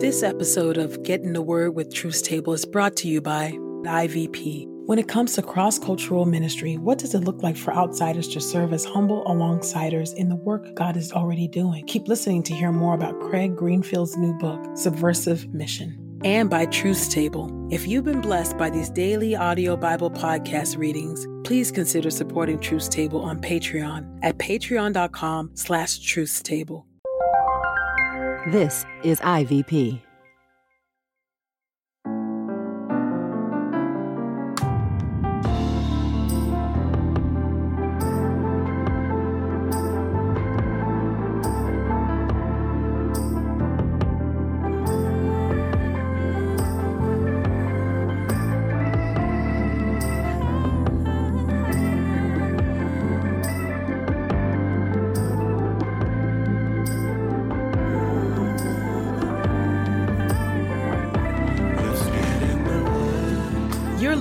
This episode of Get in the Word with Truth's Table is brought to you by IVP. When it comes to cross cultural ministry, what does it look like for outsiders to serve as humble alongsiders in the work God is already doing? Keep listening to hear more about Craig Greenfield's new book, Subversive Mission. And by Truth's Table. If you've been blessed by these daily audio Bible podcast readings, please consider supporting Truth's Table on Patreon at patreon.com slash truthstable. This is IVP.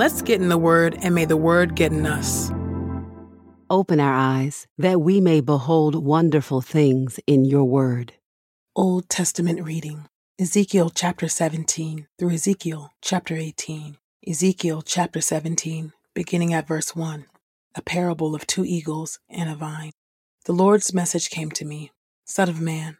Let's get in the Word, and may the Word get in us. Open our eyes that we may behold wonderful things in your word. Old Testament reading Ezekiel chapter 17 through Ezekiel chapter 18. Ezekiel chapter 17, beginning at verse 1. A parable of two eagles and a vine. The Lord's message came to me Son of man,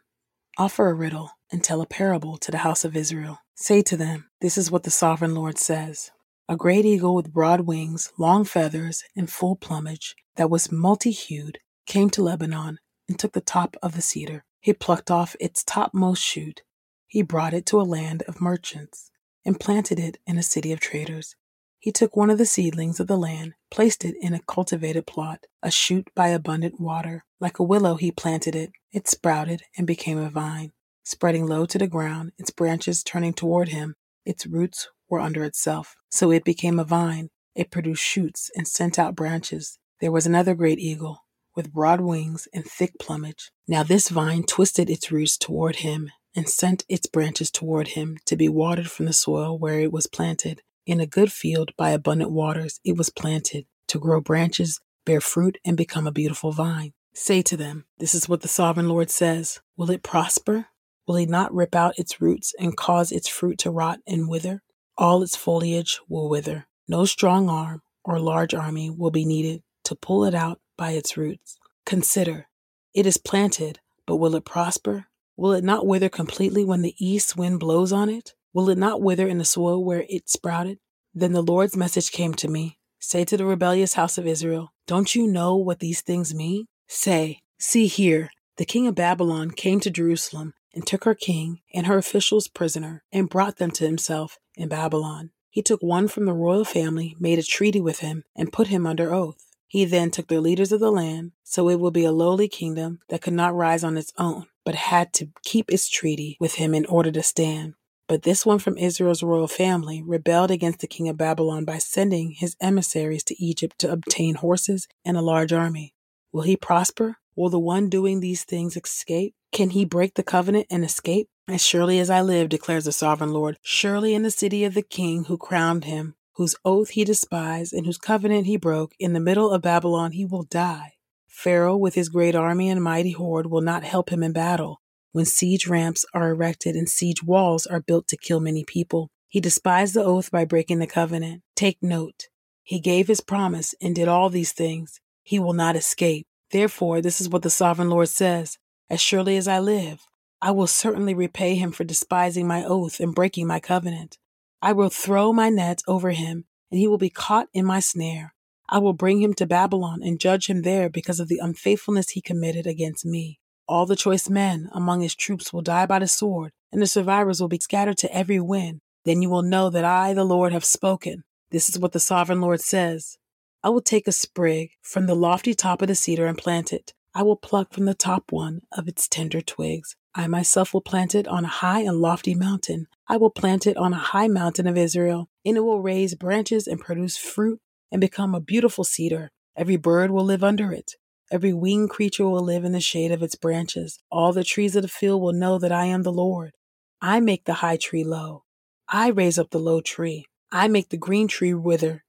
offer a riddle and tell a parable to the house of Israel. Say to them, This is what the sovereign Lord says. A great eagle with broad wings, long feathers, and full plumage, that was multi hued, came to Lebanon and took the top of the cedar. He plucked off its topmost shoot. He brought it to a land of merchants and planted it in a city of traders. He took one of the seedlings of the land, placed it in a cultivated plot, a shoot by abundant water. Like a willow, he planted it. It sprouted and became a vine, spreading low to the ground, its branches turning toward him. Its roots were under itself. So it became a vine. It produced shoots and sent out branches. There was another great eagle with broad wings and thick plumage. Now this vine twisted its roots toward him and sent its branches toward him to be watered from the soil where it was planted. In a good field by abundant waters it was planted to grow branches, bear fruit, and become a beautiful vine. Say to them, This is what the sovereign Lord says. Will it prosper? Will he not rip out its roots and cause its fruit to rot and wither? All its foliage will wither. No strong arm or large army will be needed to pull it out by its roots. Consider, it is planted, but will it prosper? Will it not wither completely when the east wind blows on it? Will it not wither in the soil where it sprouted? Then the Lord's message came to me Say to the rebellious house of Israel, Don't you know what these things mean? Say, See here, the king of Babylon came to Jerusalem and took her king and her officials prisoner and brought them to himself in Babylon. He took one from the royal family, made a treaty with him, and put him under oath. He then took the leaders of the land, so it will be a lowly kingdom that could not rise on its own, but had to keep its treaty with him in order to stand. But this one from Israel's royal family rebelled against the king of Babylon by sending his emissaries to Egypt to obtain horses and a large army. Will he prosper? Will the one doing these things escape? Can he break the covenant and escape? As surely as I live, declares the sovereign Lord, surely in the city of the king who crowned him, whose oath he despised and whose covenant he broke, in the middle of Babylon he will die. Pharaoh, with his great army and mighty horde, will not help him in battle. When siege ramps are erected and siege walls are built to kill many people, he despised the oath by breaking the covenant. Take note. He gave his promise and did all these things. He will not escape. Therefore, this is what the sovereign Lord says As surely as I live, I will certainly repay him for despising my oath and breaking my covenant. I will throw my net over him, and he will be caught in my snare. I will bring him to Babylon and judge him there because of the unfaithfulness he committed against me. All the choice men among his troops will die by the sword, and the survivors will be scattered to every wind. Then you will know that I, the Lord, have spoken. This is what the sovereign Lord says. I will take a sprig from the lofty top of the cedar and plant it. I will pluck from the top one of its tender twigs. I myself will plant it on a high and lofty mountain. I will plant it on a high mountain of Israel, and it will raise branches and produce fruit and become a beautiful cedar. Every bird will live under it. Every winged creature will live in the shade of its branches. All the trees of the field will know that I am the Lord. I make the high tree low. I raise up the low tree. I make the green tree wither,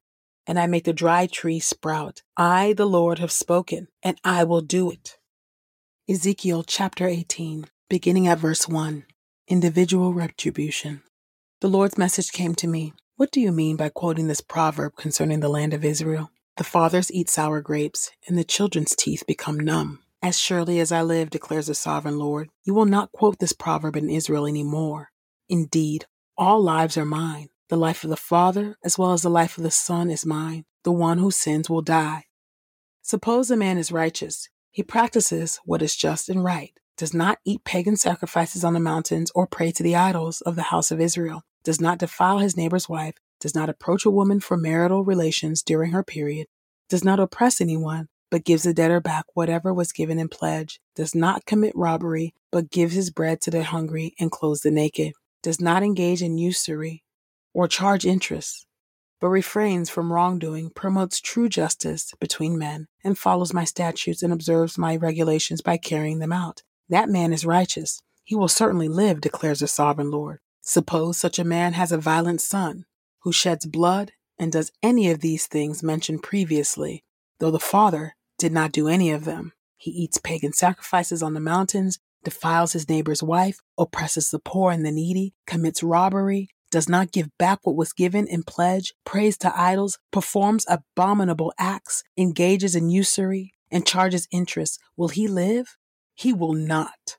and I make the dry tree sprout. I, the Lord, have spoken, and I will do it. Ezekiel chapter 18, beginning at verse 1 Individual Retribution. The Lord's message came to me. What do you mean by quoting this proverb concerning the land of Israel? The fathers eat sour grapes, and the children's teeth become numb. As surely as I live, declares the sovereign Lord, you will not quote this proverb in Israel any more. Indeed, all lives are mine. The life of the Father, as well as the life of the Son, is mine. The one who sins will die. Suppose a man is righteous. He practices what is just and right, does not eat pagan sacrifices on the mountains or pray to the idols of the house of Israel, does not defile his neighbor's wife, does not approach a woman for marital relations during her period, does not oppress anyone, but gives the debtor back whatever was given in pledge, does not commit robbery, but gives his bread to the hungry and clothes the naked, does not engage in usury, or charge interest, but refrains from wrongdoing, promotes true justice between men, and follows my statutes and observes my regulations by carrying them out. That man is righteous. He will certainly live, declares the sovereign Lord. Suppose such a man has a violent son who sheds blood and does any of these things mentioned previously, though the father did not do any of them. He eats pagan sacrifices on the mountains, defiles his neighbor's wife, oppresses the poor and the needy, commits robbery, does not give back what was given in pledge, prays to idols, performs abominable acts, engages in usury, and charges interest, will he live? He will not.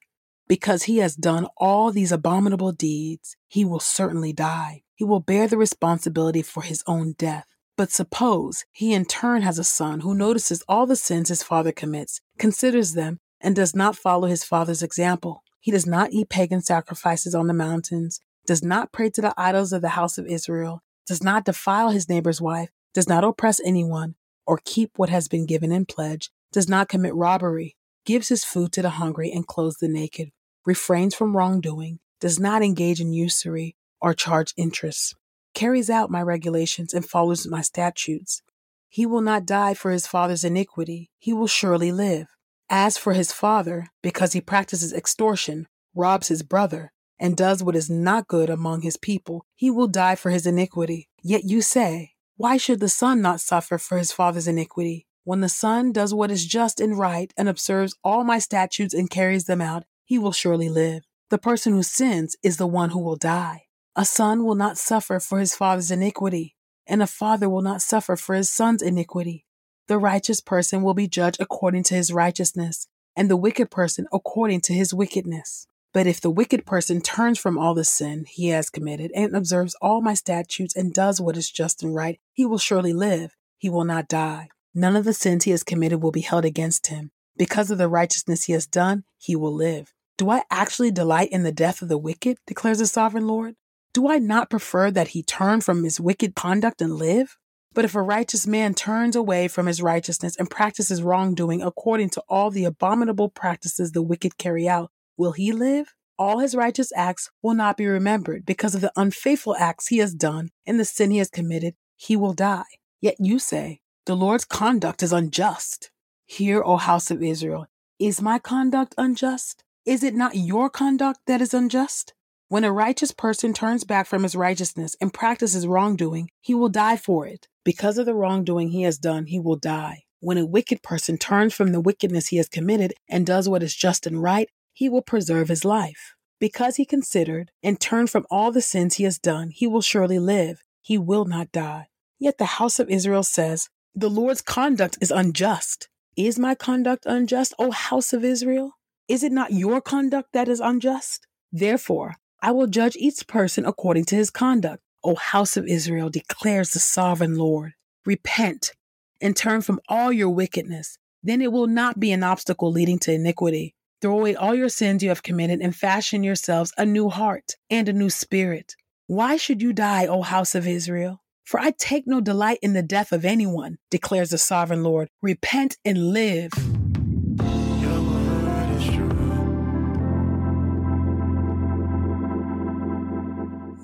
Because he has done all these abominable deeds, he will certainly die. He will bear the responsibility for his own death. But suppose he in turn has a son who notices all the sins his father commits, considers them, and does not follow his father's example. He does not eat pagan sacrifices on the mountains, does not pray to the idols of the house of Israel, does not defile his neighbor's wife, does not oppress anyone, or keep what has been given in pledge, does not commit robbery, gives his food to the hungry and clothes the naked, refrains from wrongdoing, does not engage in usury or charge interest, carries out my regulations and follows my statutes. He will not die for his father's iniquity, he will surely live. As for his father, because he practices extortion, robs his brother, and does what is not good among his people, he will die for his iniquity. Yet you say, Why should the son not suffer for his father's iniquity? When the son does what is just and right and observes all my statutes and carries them out, he will surely live. The person who sins is the one who will die. A son will not suffer for his father's iniquity, and a father will not suffer for his son's iniquity. The righteous person will be judged according to his righteousness, and the wicked person according to his wickedness. But if the wicked person turns from all the sin he has committed and observes all my statutes and does what is just and right, he will surely live. He will not die. None of the sins he has committed will be held against him. Because of the righteousness he has done, he will live. Do I actually delight in the death of the wicked? declares the sovereign Lord. Do I not prefer that he turn from his wicked conduct and live? But if a righteous man turns away from his righteousness and practices wrongdoing according to all the abominable practices the wicked carry out, Will he live? All his righteous acts will not be remembered because of the unfaithful acts he has done and the sin he has committed. He will die. Yet you say, The Lord's conduct is unjust. Hear, O house of Israel, is my conduct unjust? Is it not your conduct that is unjust? When a righteous person turns back from his righteousness and practices wrongdoing, he will die for it. Because of the wrongdoing he has done, he will die. When a wicked person turns from the wickedness he has committed and does what is just and right, he will preserve his life. Because he considered and turned from all the sins he has done, he will surely live. He will not die. Yet the house of Israel says, The Lord's conduct is unjust. Is my conduct unjust, O house of Israel? Is it not your conduct that is unjust? Therefore, I will judge each person according to his conduct. O house of Israel, declares the sovereign Lord. Repent and turn from all your wickedness. Then it will not be an obstacle leading to iniquity. Throw away all your sins you have committed and fashion yourselves a new heart and a new spirit. Why should you die, O house of Israel? For I take no delight in the death of anyone, declares the sovereign Lord. Repent and live.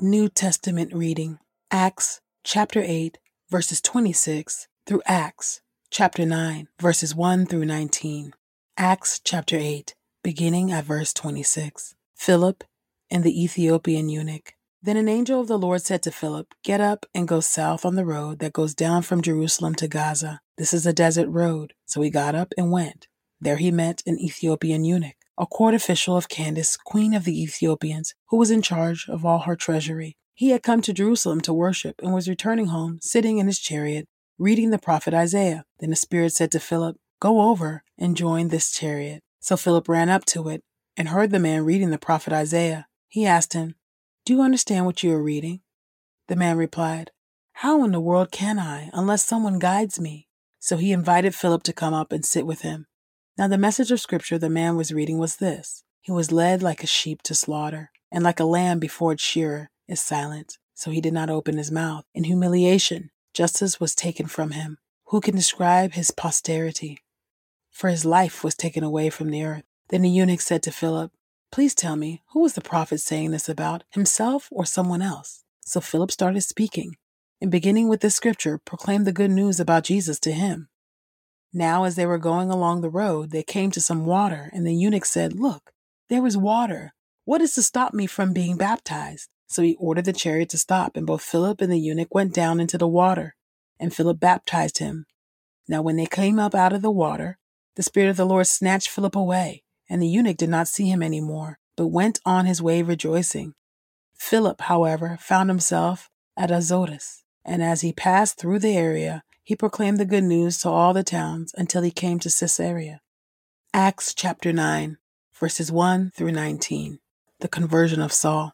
New Testament reading Acts chapter 8, verses 26 through Acts chapter 9, verses 1 through 19. Acts chapter 8 beginning at verse 26. Philip and the Ethiopian eunuch. Then an angel of the Lord said to Philip, Get up and go south on the road that goes down from Jerusalem to Gaza. This is a desert road. So he got up and went. There he met an Ethiopian eunuch, a court official of Candace, queen of the Ethiopians, who was in charge of all her treasury. He had come to Jerusalem to worship and was returning home, sitting in his chariot, reading the prophet Isaiah. Then the Spirit said to Philip, Go over and join this chariot. So Philip ran up to it and heard the man reading the prophet Isaiah. He asked him, Do you understand what you are reading? The man replied, How in the world can I, unless someone guides me? So he invited Philip to come up and sit with him. Now, the message of scripture the man was reading was this He was led like a sheep to slaughter, and like a lamb before its shearer is silent. So he did not open his mouth. In humiliation, justice was taken from him. Who can describe his posterity? For his life was taken away from the earth. Then the eunuch said to Philip, Please tell me, who was the prophet saying this about, himself or someone else? So Philip started speaking, and beginning with this scripture, proclaimed the good news about Jesus to him. Now, as they were going along the road, they came to some water, and the eunuch said, Look, there is water. What is to stop me from being baptized? So he ordered the chariot to stop, and both Philip and the eunuch went down into the water, and Philip baptized him. Now, when they came up out of the water, the Spirit of the Lord snatched Philip away and the eunuch did not see him any more, but went on his way rejoicing. Philip, however, found himself at Azotus, and as he passed through the area, he proclaimed the good news to all the towns until he came to Caesarea. Acts chapter 9, verses 1 through 19. The conversion of Saul.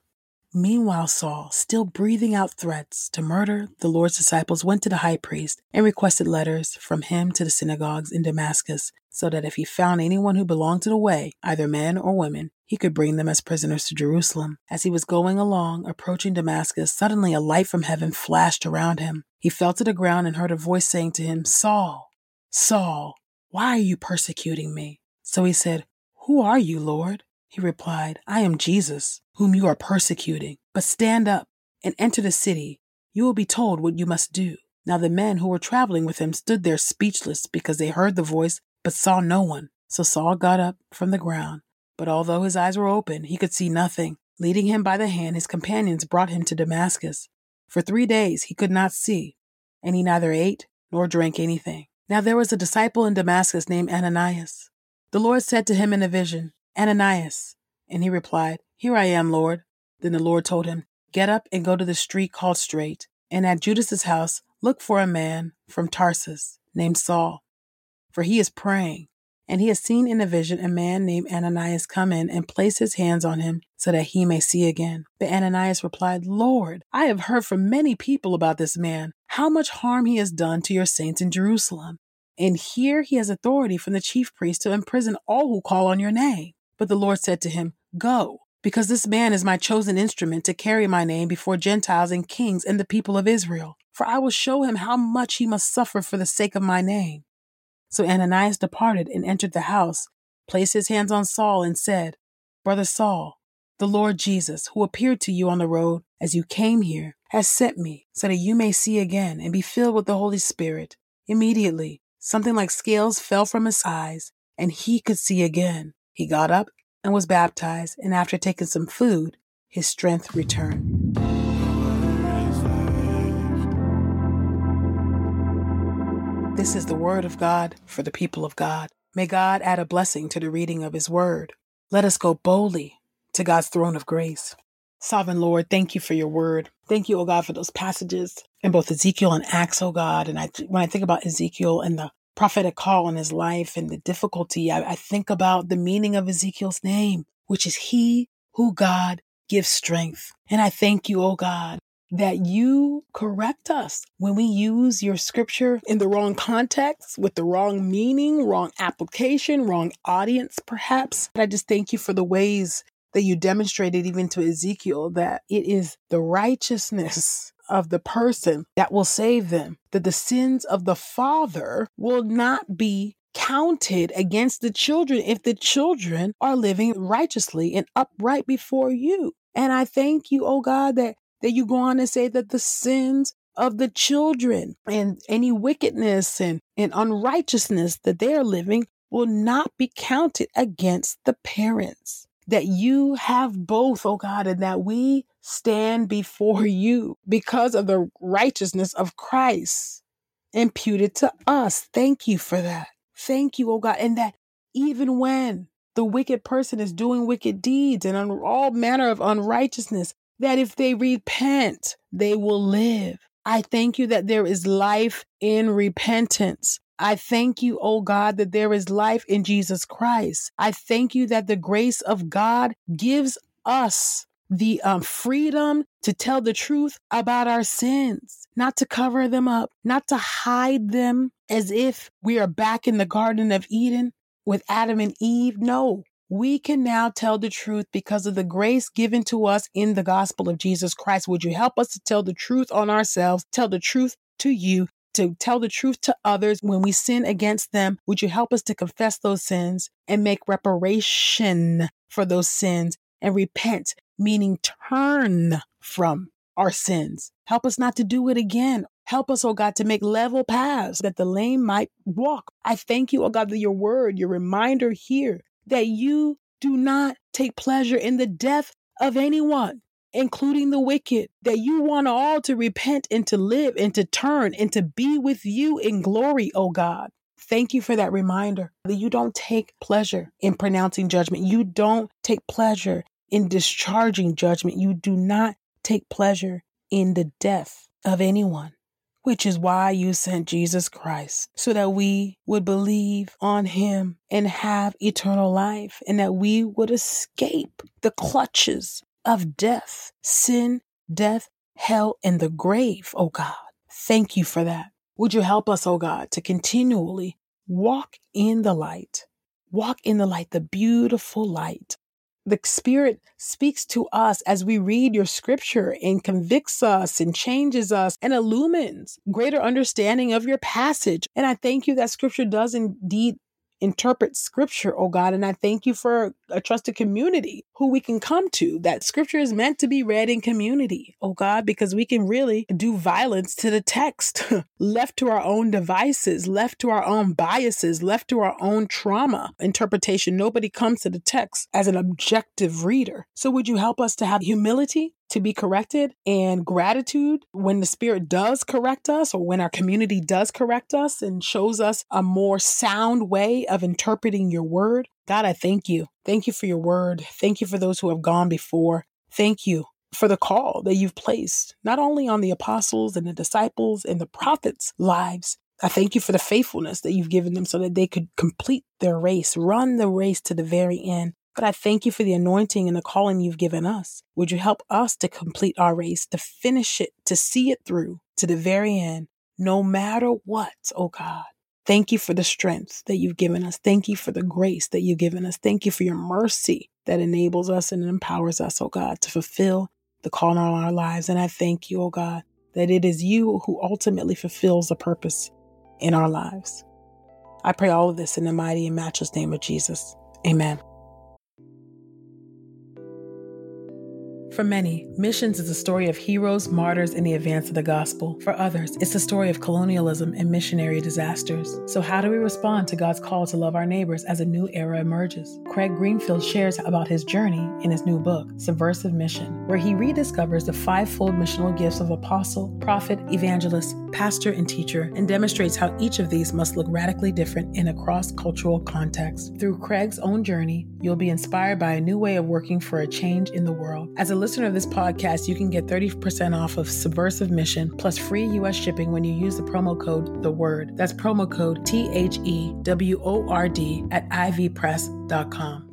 Meanwhile, Saul, still breathing out threats to murder the Lord's disciples, went to the high priest and requested letters from him to the synagogues in Damascus, so that if he found anyone who belonged to the way, either men or women, he could bring them as prisoners to Jerusalem. As he was going along, approaching Damascus, suddenly a light from heaven flashed around him. He fell to the ground and heard a voice saying to him, Saul, Saul, why are you persecuting me? So he said, Who are you, Lord? He replied, I am Jesus, whom you are persecuting. But stand up and enter the city. You will be told what you must do. Now the men who were traveling with him stood there speechless because they heard the voice but saw no one. So Saul got up from the ground. But although his eyes were open, he could see nothing. Leading him by the hand, his companions brought him to Damascus. For three days he could not see, and he neither ate nor drank anything. Now there was a disciple in Damascus named Ananias. The Lord said to him in a vision, Ananias. And he replied, Here I am, Lord. Then the Lord told him, Get up and go to the street called Straight, and at Judas's house look for a man from Tarsus named Saul, for he is praying. And he has seen in a vision a man named Ananias come in and place his hands on him so that he may see again. But Ananias replied, Lord, I have heard from many people about this man, how much harm he has done to your saints in Jerusalem. And here he has authority from the chief priest to imprison all who call on your name. But the Lord said to him, Go, because this man is my chosen instrument to carry my name before Gentiles and kings and the people of Israel. For I will show him how much he must suffer for the sake of my name. So Ananias departed and entered the house, placed his hands on Saul, and said, Brother Saul, the Lord Jesus, who appeared to you on the road as you came here, has sent me so that you may see again and be filled with the Holy Spirit. Immediately, something like scales fell from his eyes, and he could see again. He got up and was baptized, and after taking some food, his strength returned. This is the word of God for the people of God. May God add a blessing to the reading of his word. Let us go boldly to God's throne of grace. Sovereign Lord, thank you for your word. Thank you, O God, for those passages in both Ezekiel and Acts, O God. And I, when I think about Ezekiel and the prophetic call on his life and the difficulty, I, I think about the meaning of Ezekiel's name, which is He who God gives strength. And I thank you, oh God, that you correct us when we use your scripture in the wrong context, with the wrong meaning, wrong application, wrong audience, perhaps. But I just thank you for the ways that you demonstrated even to Ezekiel that it is the righteousness of the person that will save them, that the sins of the father will not be counted against the children if the children are living righteously and upright before you. And I thank you, oh God, that that you go on and say that the sins of the children and any wickedness and, and unrighteousness that they are living will not be counted against the parents. That you have both, oh God, and that we stand before you because of the righteousness of Christ imputed to us. Thank you for that. Thank you, oh God. And that even when the wicked person is doing wicked deeds and all manner of unrighteousness, that if they repent, they will live. I thank you that there is life in repentance. I thank you, oh God, that there is life in Jesus Christ. I thank you that the grace of God gives us the um, freedom to tell the truth about our sins, not to cover them up, not to hide them as if we are back in the Garden of Eden with Adam and Eve. No, we can now tell the truth because of the grace given to us in the gospel of Jesus Christ. Would you help us to tell the truth on ourselves, tell the truth to you, to tell the truth to others when we sin against them? Would you help us to confess those sins and make reparation for those sins and repent, meaning turn from our sins? Help us not to do it again. Help us, oh God, to make level paths that the lame might walk. I thank you, oh God, that your word, your reminder here that you do not take pleasure in the death of anyone, including the wicked, that you want all to repent and to live and to turn and to be with you in glory, O God. Thank you for that reminder that you don't take pleasure in pronouncing judgment. You don't take pleasure in discharging judgment. You do not take pleasure in the death of anyone which is why you sent Jesus Christ, so that we would believe on him and have eternal life, and that we would escape the clutches of death, sin, death, hell, and the grave, oh God. Thank you for that. Would you help us, oh God, to continually walk in the light, walk in the light, the beautiful light the Spirit speaks to us as we read your scripture and convicts us and changes us and illumines greater understanding of your passage. And I thank you that scripture does indeed interpret scripture, oh God. And I thank you for a trusted community who we can come to. That scripture is meant to be read in community, oh God, because we can really do violence to the text, left to our own devices, left to our own biases, left to our own trauma interpretation. Nobody comes to the text as an objective reader. So would you help us to have humility to be corrected and gratitude when the Spirit does correct us or when our community does correct us and shows us a more sound way of interpreting your word. God, I thank you. Thank you for your word. Thank you for those who have gone before. Thank you for the call that you've placed, not only on the apostles and the disciples and the prophets' lives. I thank you for the faithfulness that you've given them so that they could complete their race, run the race to the very end. But I thank you for the anointing and the calling you've given us. Would you help us to complete our race, to finish it, to see it through to the very end, no matter what, oh God? Thank you for the strength that you've given us. Thank you for the grace that you've given us. Thank you for your mercy that enables us and empowers us, oh God, to fulfill the call on our lives. And I thank you, oh God, that it is you who ultimately fulfills the purpose in our lives. I pray all of this in the mighty and matchless name of Jesus. Amen. For many, missions is a story of heroes, martyrs, and the advance of the gospel. For others, it's a story of colonialism and missionary disasters. So, how do we respond to God's call to love our neighbors as a new era emerges? Craig Greenfield shares about his journey in his new book, Subversive Mission, where he rediscovers the fivefold missional gifts of apostle, prophet, evangelist, pastor, and teacher, and demonstrates how each of these must look radically different in a cross cultural context. Through Craig's own journey, you'll be inspired by a new way of working for a change in the world. As a listener of this podcast, you can get 30% off of Subversive Mission plus free US shipping when you use the promo code The Word. That's promo code T H E W O R D at ivpress.com.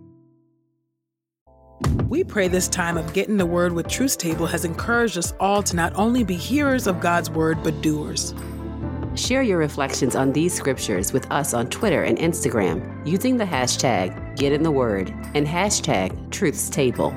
We pray this time of getting the word with Truth's Table has encouraged us all to not only be hearers of God's word, but doers. Share your reflections on these scriptures with us on Twitter and Instagram using the hashtag GetInTheWord and hashtag Truth's Table.